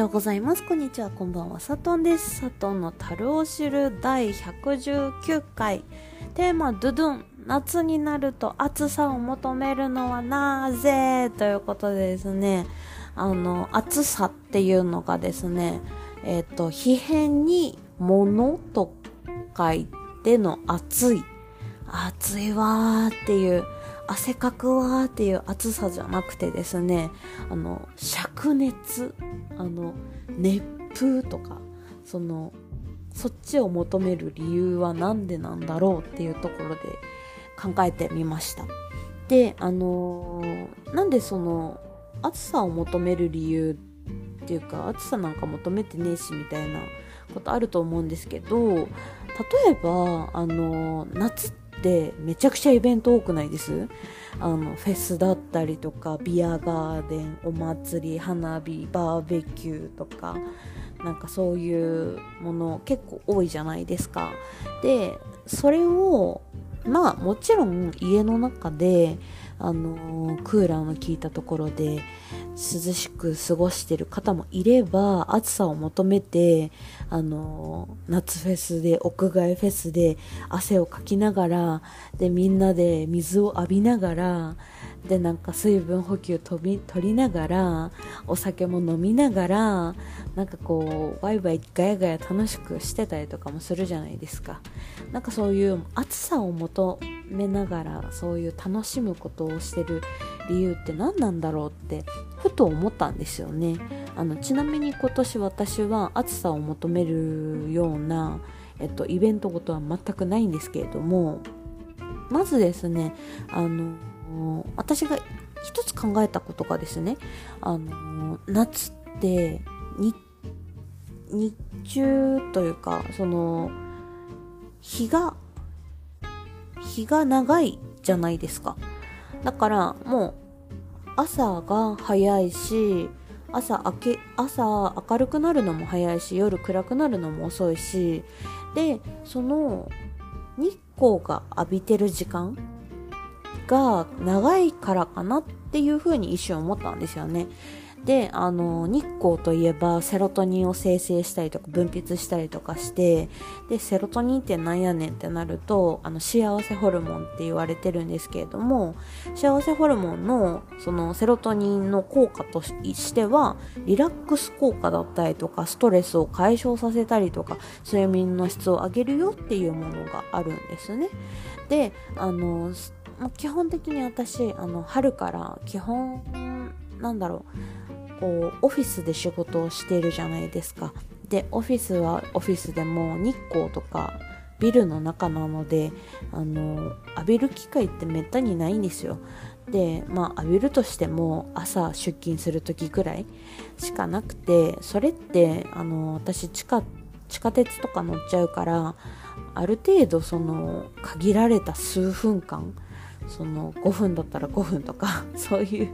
ようございます。こんにちは。こんばんは。サトンです。サトンの樽を知る第119回。テーマ、ドゥドゥン。夏になると暑さを求めるのはなぜ？ということでですね、あの、暑さっていうのがですね、えっ、ー、と、皮変に物と書いての暑い。暑いわーっていう、汗かくわーっていう暑さじゃなくてですね、あの、灼熱、あの、熱風とか、その、そっちを求める理由は何でなんだろうっていうところで考えてみました。で、あのー、なんでその、暑さを求める理由っていうか、暑さなんか求めてねえしみたいなことあると思うんですけど、例えば、あのー、夏ってめちゃくちゃイベント多くないです？あのフェスだったりとかビアガーデンお祭り花火バーベキューとかなんかそういうもの結構多いじゃないですか。でそれをまあもちろん家の中であの、クーラーの効いたところで涼しく過ごしてる方もいれば暑さを求めてあの、夏フェスで屋外フェスで汗をかきながらでみんなで水を浴びながらでなんか水分補給とび取りながらお酒も飲みながらなんかこうワイワイガヤガヤ楽しくしてたりとかもするじゃないですか。なんかそういう暑さを求めながらそういう楽しむことをしてる理由って何なんだろうってふと思ったんですよね。あのちなみに今年私は暑さを求めるような、えっと、イベントごとは全くないんですけれどもまずですねあの私が一つ考えたことがですね、あの夏って日中というか、その、日が、日が長いじゃないですか。だからもう朝が早いし、朝明け、朝明るくなるのも早いし、夜暗くなるのも遅いし、で、その日光が浴びてる時間が長いからかなっていうふうに一瞬思ったんですよね。で、あの、日光といえばセロトニンを生成したりとか分泌したりとかして、で、セロトニンってなんやねんってなると、あの、幸せホルモンって言われてるんですけれども、幸せホルモンの、その、セロトニンの効果としては、リラックス効果だったりとか、ストレスを解消させたりとか、睡眠の質を上げるよっていうものがあるんですね。で、あの、まあ、基本的に私あの春から基本なんだろうこうオフィスで仕事をしているじゃないですか。でオフィスはオフィスでも日光とかビルの中なのであの浴びる機会ってめったにないんですよ。でまあ浴びるとしても朝出勤する時ぐらいしかなくてそれってあの私地下地下鉄とか乗っちゃうからある程度その限られた数分間その5分だったら5分とか そういう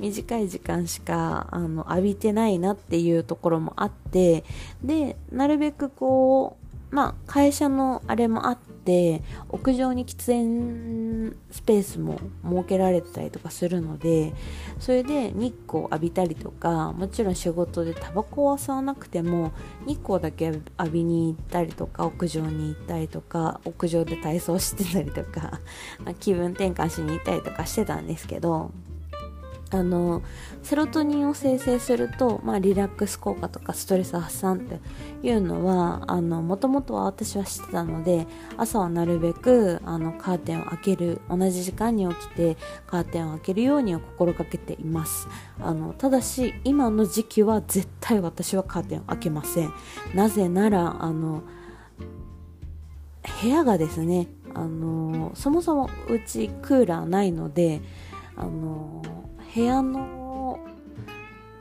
短い時間しかあの浴びてないなっていうところもあってでなるべくこうまあ会社のあれもあって屋上に喫煙スペースも設けられてたりとかするのでそれで日光浴びたりとかもちろん仕事でタバコは吸わなくても日光だけ浴びに行ったりとか屋上に行ったりとか屋上で体操してたりとか 気分転換しに行ったりとかしてたんですけどあのセロトニンを生成すると、まあ、リラックス効果とかストレス発散っていうのはもともとは私は知ってたので朝はなるべくあのカーテンを開ける同じ時間に起きてカーテンを開けるようには心がけています。あのただし今の時期は絶対私はカーテンを開けません。なぜならあの部屋がですねあのそもそもうちクーラーないのであの部屋の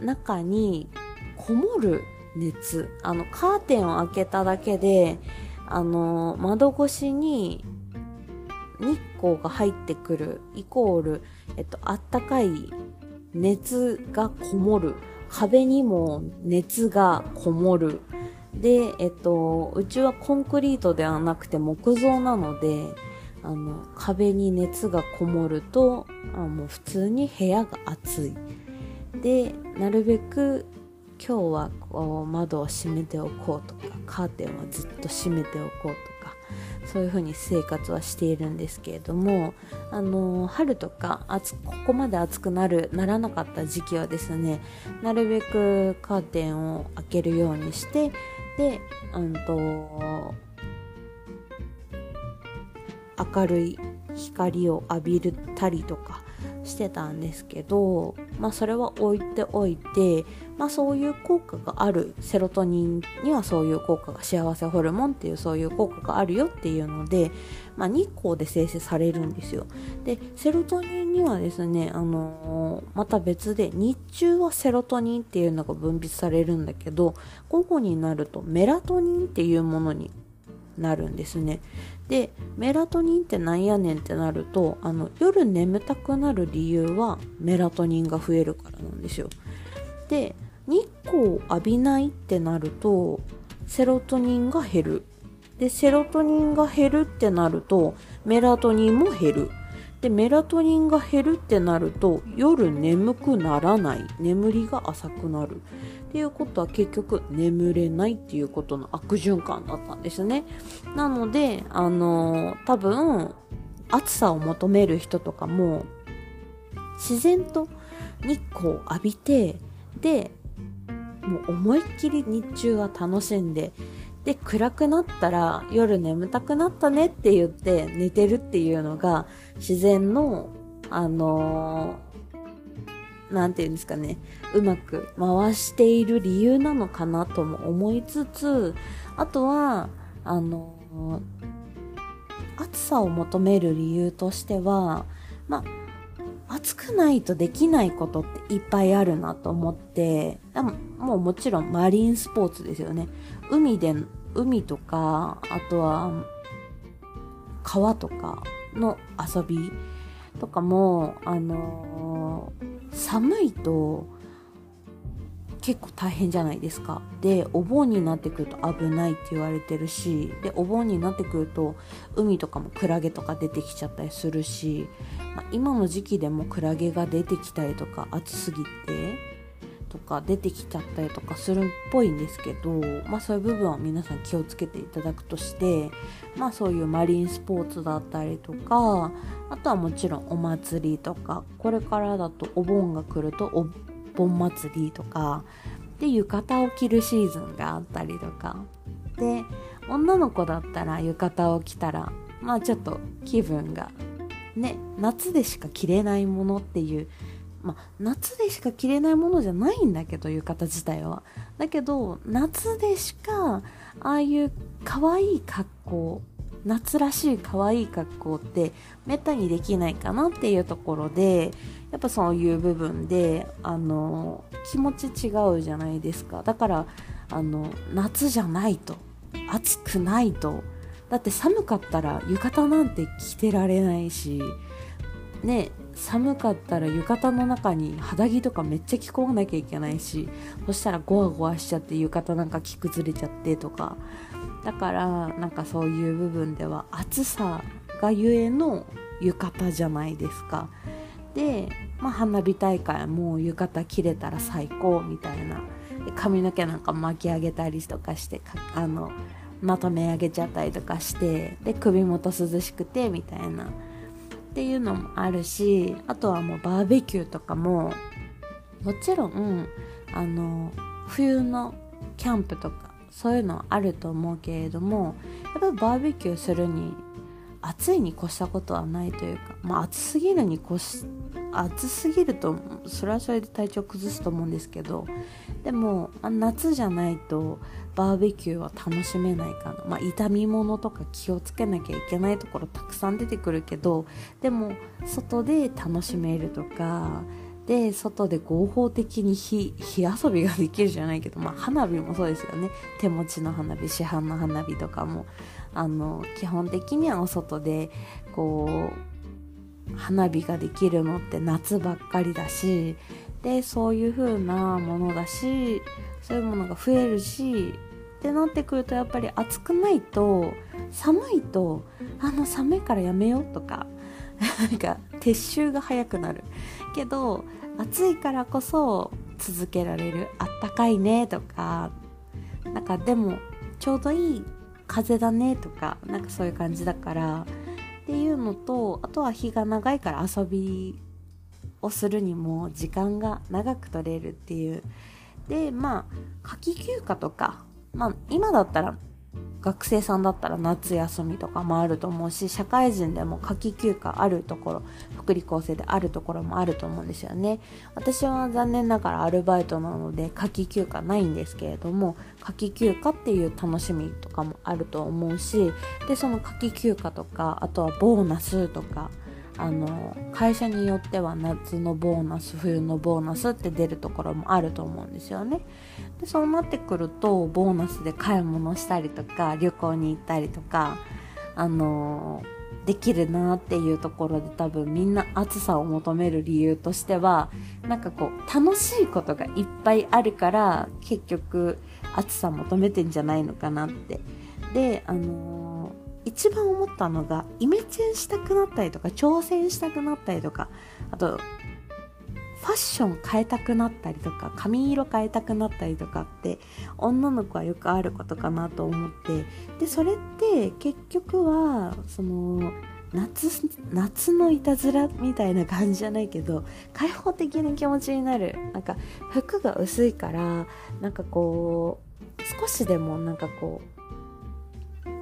中にこもる熱あのカーテンを開けただけであの窓越しに日光が入ってくるイコール、えっと、あったかい熱がこもる壁にも熱がこもる。で、えっと、うちはコンクリートではなくて木造なのであの壁に熱がこもるとあもう普通に部屋が暑い。でなるべく今日はこう窓を閉めておこうとかカーテンはずっと閉めておこうとかそういう風に生活はしているんですけれどもあの春とか暑ここまで暑くなるならなかった時期はですねなるべくカーテンを開けるようにしてで、うんと、明るい光を浴びたりとかしてたんですけど、まあ、それは置いておいて、まあ、そういう効果があるセロトニンにはそういう効果が幸せホルモンっていうそういう効果があるよっていうので、まあ、日光で生成されるんですよ。でセロトニンにはですね、あのー、また別で日中はセロトニンっていうのが分泌されるんだけど午後になるとメラトニンっていうものになるんですね。でメラトニンってなんやねんってなるとあの夜眠たくなる理由はメラトニンが増えるからなんですよ。で日光を浴びないってなるとセロトニンが減る。でセロトニンが減るってなるとメラトニンも減る。でメラトニンが減るってなると夜眠くならない眠りが浅くなるっていうことは結局眠れないっていうことの悪循環だったんですね。なので、あのー、多分、暑さを求める人とかも、自然と日光を浴びて、で、もう思いっきり日中は楽しんで、で、暗くなったら夜眠たくなったねって言って寝てるっていうのが自然の、あのー何て言うんですかね、うまく回している理由なのかなとも思いつつ、あとは、あの、暑さを求める理由としては、まあ、暑くないとできないことっていっぱいあるなと思って、もうもちろんマリンスポーツですよね。海で、海とか、あとは川とかの遊びとかも、あのー寒いと結構大変じゃないですか。でお盆になってくると危ないって言われてるしでお盆になってくると海とかもクラゲとか出てきちゃったりするし、まあ、今の時期でもクラゲが出てきたりとか暑すぎてとか出てきちゃったりとかするっぽいんですけど、まあ、そういう部分は皆さん気をつけていただくとして、まあ、そういうマリンスポーツだったりとかあとはもちろんお祭りとかこれからだとお盆が来ると盆祭りとかで浴衣を着るシーズンがあったりとか。で女の子だったら浴衣を着たらまあちょっと気分がね夏でしか着れないものっていうまあ、夏でしか着れないものじゃないんだけど浴衣自体は。だけど夏でしかああいう可愛い格好夏らしい可愛い格好ってめったにできないかなっていうところでやっぱそういう部分であの気持ち違うじゃないですか。だからあの夏じゃないと暑くないとだって寒かったら浴衣なんて着てられないしね寒かったら浴衣の中に肌着とかめっちゃ着込まなきゃいけないしそしたらゴワゴワしちゃって浴衣なんか着崩れちゃってとか。だからなんかそういう部分では暑さがゆえの浴衣じゃないですか。で、まあ、花火大会もう浴衣着れたら最高みたいな。髪の毛なんか巻き上げたりとかしてあのまとめ上げちゃったりとかしてで首元涼しくてみたいな。っていうのもあるしあとはもうバーベキューとかももちろんあの冬のキャンプとかそういうのはあると思うけれどもやっぱりバーベキューするに暑いに越したことはないというか、まあ、暑すぎるに越し暑すぎるとそれはそれで体調崩すと思うんですけどでも、まあ、夏じゃないとバーベキューは楽しめないかな、まあ、痛み物とか気をつけなきゃいけないところたくさん出てくるけどでも外で楽しめるとかで外で合法的に火遊びができるじゃないけど、まあ、花火もそうですよね。手持ちの花火市販の花火とかも。あの基本的にはお外でこう花火ができるのって夏ばっかりだしでそういう風なものだしそういうものが増えるしってなってくるとやっぱり暑くないと寒いとあの寒いからやめようとか なんか撤収が早くなる。けど暑いからこそ続けられる。あったかいねとかなんかでもちょうどいい風だねとかなんかそういう感じだからっていうのとあとは日が長いから遊びをするにも時間が長く取れるっていう。でまあ夏季休暇とかまあ今だったら学生さんだったら夏休みとかもあると思うし社会人でも夏季休暇あるところ福利厚生であるところもあると思うんですよね。私は残念ながらアルバイトなので夏季休暇ないんですけれども夏季休暇っていう楽しみとかもあると思うしでその夏季休暇とかあとはボーナスとかあの会社によっては夏のボーナス冬のボーナスって出るところもあると思うんですよね。でそうなってくるとボーナスで買い物したりとか旅行に行ったりとかあのできるなっていうところで多分みんな暑さを求める理由としてはなんかこう楽しいことがいっぱいあるから結局暑さ求めてんじゃないのかなって。であの、一番思ったのがイメチェンしたくなったりとか挑戦したくなったりとかあとファッション変えたくなったりとか髪色変えたくなったりとかって女の子はよくあることかなと思ってでそれって結局はその夏夏のいたずらみたいな感じじゃないけど開放的な気持ちになる。なんか服が薄いからなんかこう少しでもなんかこう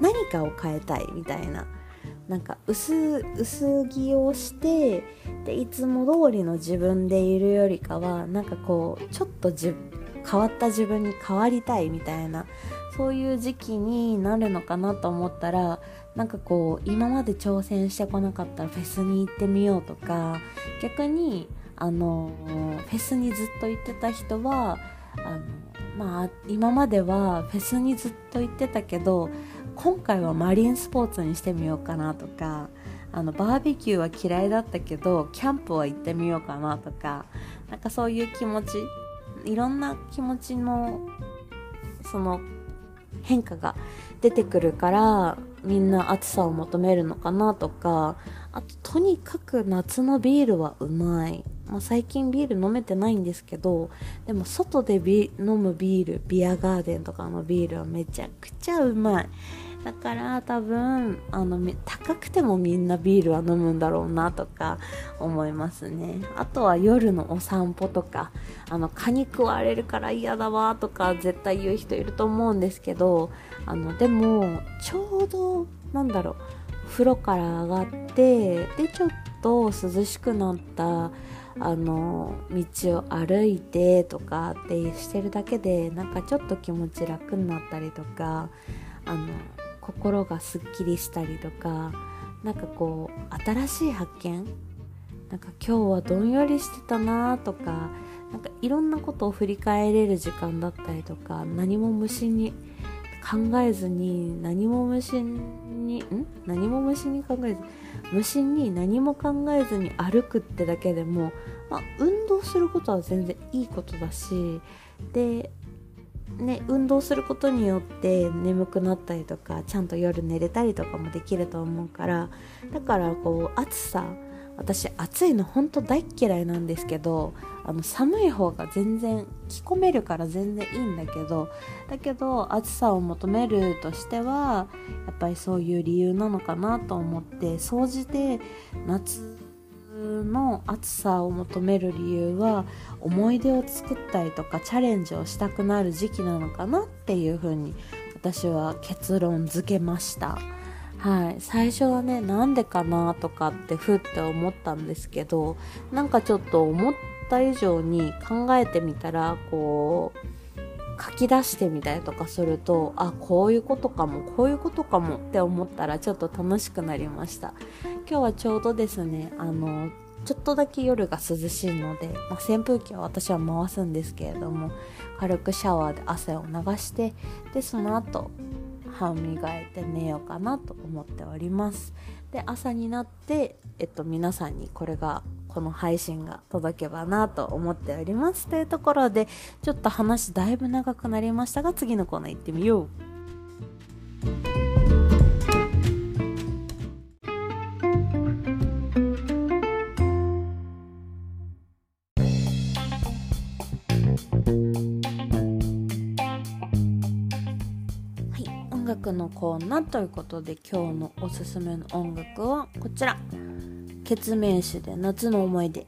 何かを変えたいみたいな。なんか薄薄着をしてでいつも通りの自分でいるよりかはなんかこうちょっと変わった自分に変わりたいみたいなそういう時期になるのかなと思ったらなんかこう今まで挑戦してこなかったらフェスに行ってみようとか逆にあのフェスにずっと行ってた人はあのまあ今まではフェスにずっと行ってたけど今回はマリンスポーツにしてみようかなとかあのバーベキューは嫌いだったけどキャンプは行ってみようかなとかなんかそういう気持ちいろんな気持ちのその変化が出てくるからみんな暑さを求めるのかなとかあととにかく夏のビールはうまい、まあ、最近ビール飲めてないんですけどでも外で飲むビールビアガーデンとかのビールはめちゃくちゃうまい。だから多分あの高くてもみんなビールは飲むんだろうなとか思いますね。あとは夜のお散歩とかあの蚊に食われるから嫌だわとか絶対言う人いると思うんですけどあのでもちょうどなんだろう風呂から上がってでちょっと涼しくなったあの道を歩いてとかってしてるだけでなんかちょっと気持ち楽になったりとかあの心がすっきりしたりとかなんかこう新しい発見なんか今日はどんよりしてたなとかなんかいろんなことを振り返れる時間だったりとか何も無心に考えずに何も無心にん？何も無心に考えず無心に何も考えずに歩くってだけでも、まあ、運動することは全然いいことだしでね、運動することによって眠くなったりとかちゃんと夜寝れたりとかもできると思うからだからこう暑さ私暑いの本当大っ嫌いなんですけどあの寒い方が全然着込めるから全然いいんだけどだけど暑さを求めるとしてはやっぱりそういう理由なのかなと思って総じて夏の暑さを求める理由は思い出を作ったりとかチャレンジをしたくなる時期なのかなっていうふうに私は結論付けました。はい。最初はねなんでかなとかってふって思ったんですけどなんかちょっと思った以上に考えてみたらこう書き出してみたりとかするとあこういうことかもこういうことかもって思ったらちょっと楽しくなりました。今日はちょうどですねあのちょっとだけ夜が涼しいので、まあ、扇風機は私は回すんですけれども軽くシャワーで汗を流してでその後歯を磨いて寝ようかなと思っております。で朝になって、えっと、皆さんにこれがこの配信が届けばなと思っております。というところでちょっと話だいぶ長くなりましたが次のコーナー行ってみよう。のコーナーということで今日のおすすめの音楽はこちら。決命詞で夏の思い出」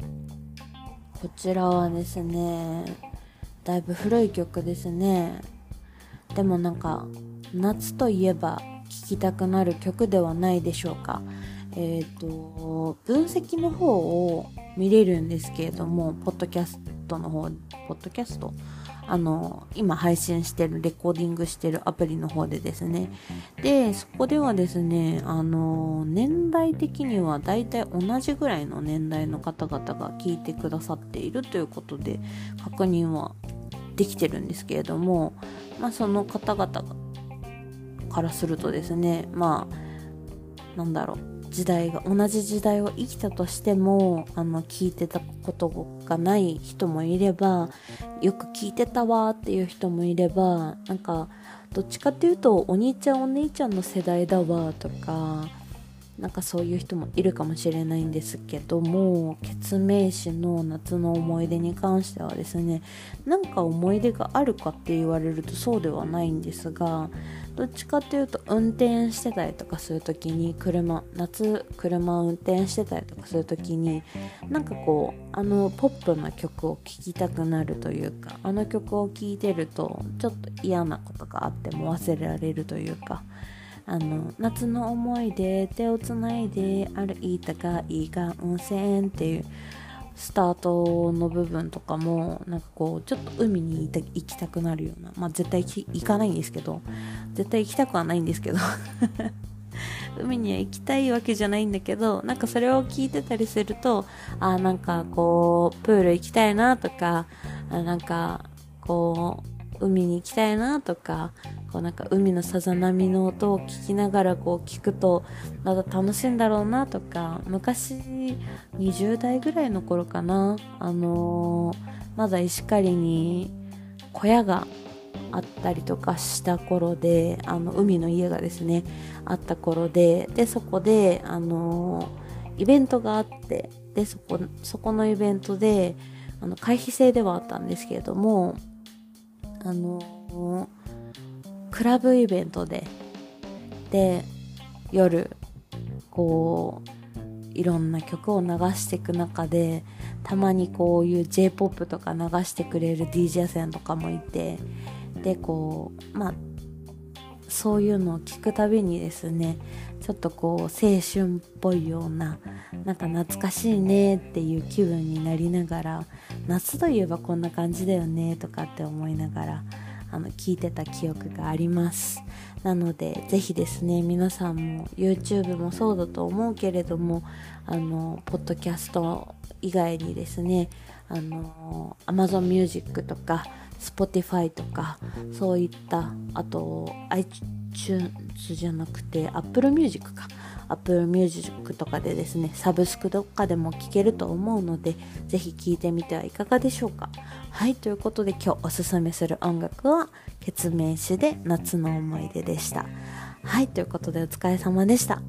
こちらはですねだいぶ古い曲ですね。でもなんか夏といえば聴きたくなる曲ではないでしょうか。えっ、ー、と分析の方を見れるんですけれどもポッドキャストの方ポッドキャスト？あの今配信してるレコーディングしてるアプリの方でですね。でそこではですねあの年代的にはだいたい同じぐらいの年代の方々が聞いてくださっているということで確認はできてるんですけれどもまあその方々からするとですねまあなんだろう。時代が同じ時代を生きたとしてもあの聞いてたことがない人もいればよく聞いてたわっていう人もいればなんかどっちかっていうとお兄ちゃんお姉ちゃんの世代だわとかなんかそういう人もいるかもしれないんですけども決命詞の夏の思い出に関してはですねなんか思い出があるかって言われるとそうではないんですがどっちかっていうと運転してたりとかする時に車夏車を運転してたりとかする時になんかこうあのポップな曲を聴きたくなるというかあの曲を聴いてるとちょっと嫌なことがあっても忘れられるというかあの夏の思い出手をつないで歩いたがいいが温泉っていうスタートの部分とかもなんかこうちょっと海に行きたくなるようなまあ絶対行かないんですけど絶対行きたくはないんですけど。海には行きたいわけじゃないんだけどなんかそれを聞いてたりするとあなんかこうプール行きたいなとかなんかこう海に行きたいなとかこうなんか海のさざ波の音を聞きながらこう聞くとまだ楽しいんだろうなとか昔20代ぐらいの頃かな。あのー、まだ石狩に小屋があったりとかした頃であの海の家がですねあった頃ででそこであのー、イベントがあってでそこそこのイベントであの回避制ではあったんですけれどもあのクラブイベントでで夜こういろんな曲を流していく中でたまにこういう j p o p とか流してくれる DJ さんとかもいてでこうまあそういうのを聞くたびにですねちょっとこう青春っぽいようななんか懐かしいねっていう気分になりながら夏といえばこんな感じだよねとかって思いながらあの聞いてた記憶があります。なのでぜひですね皆さんも YouTube もそうだと思うけれどもあのポッドキャスト以外にですねあの Amazon Music とか Spotify とかそういったあと iTunes じゃなくて Apple Music か。Apple Music とかでですねサブスクとかでも聴けると思うのでぜひ聴いてみてはいかがでしょうか。はいということで今日おすすめする音楽は「決命詞で夏の思い出」でした。はいということでお疲れ様でした。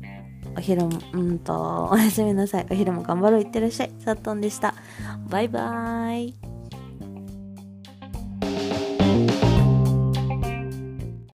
お昼も、うんと、おやすみなさい。お昼も頑張ろう。いってらっしゃい。さっとんでした。バイバーイ。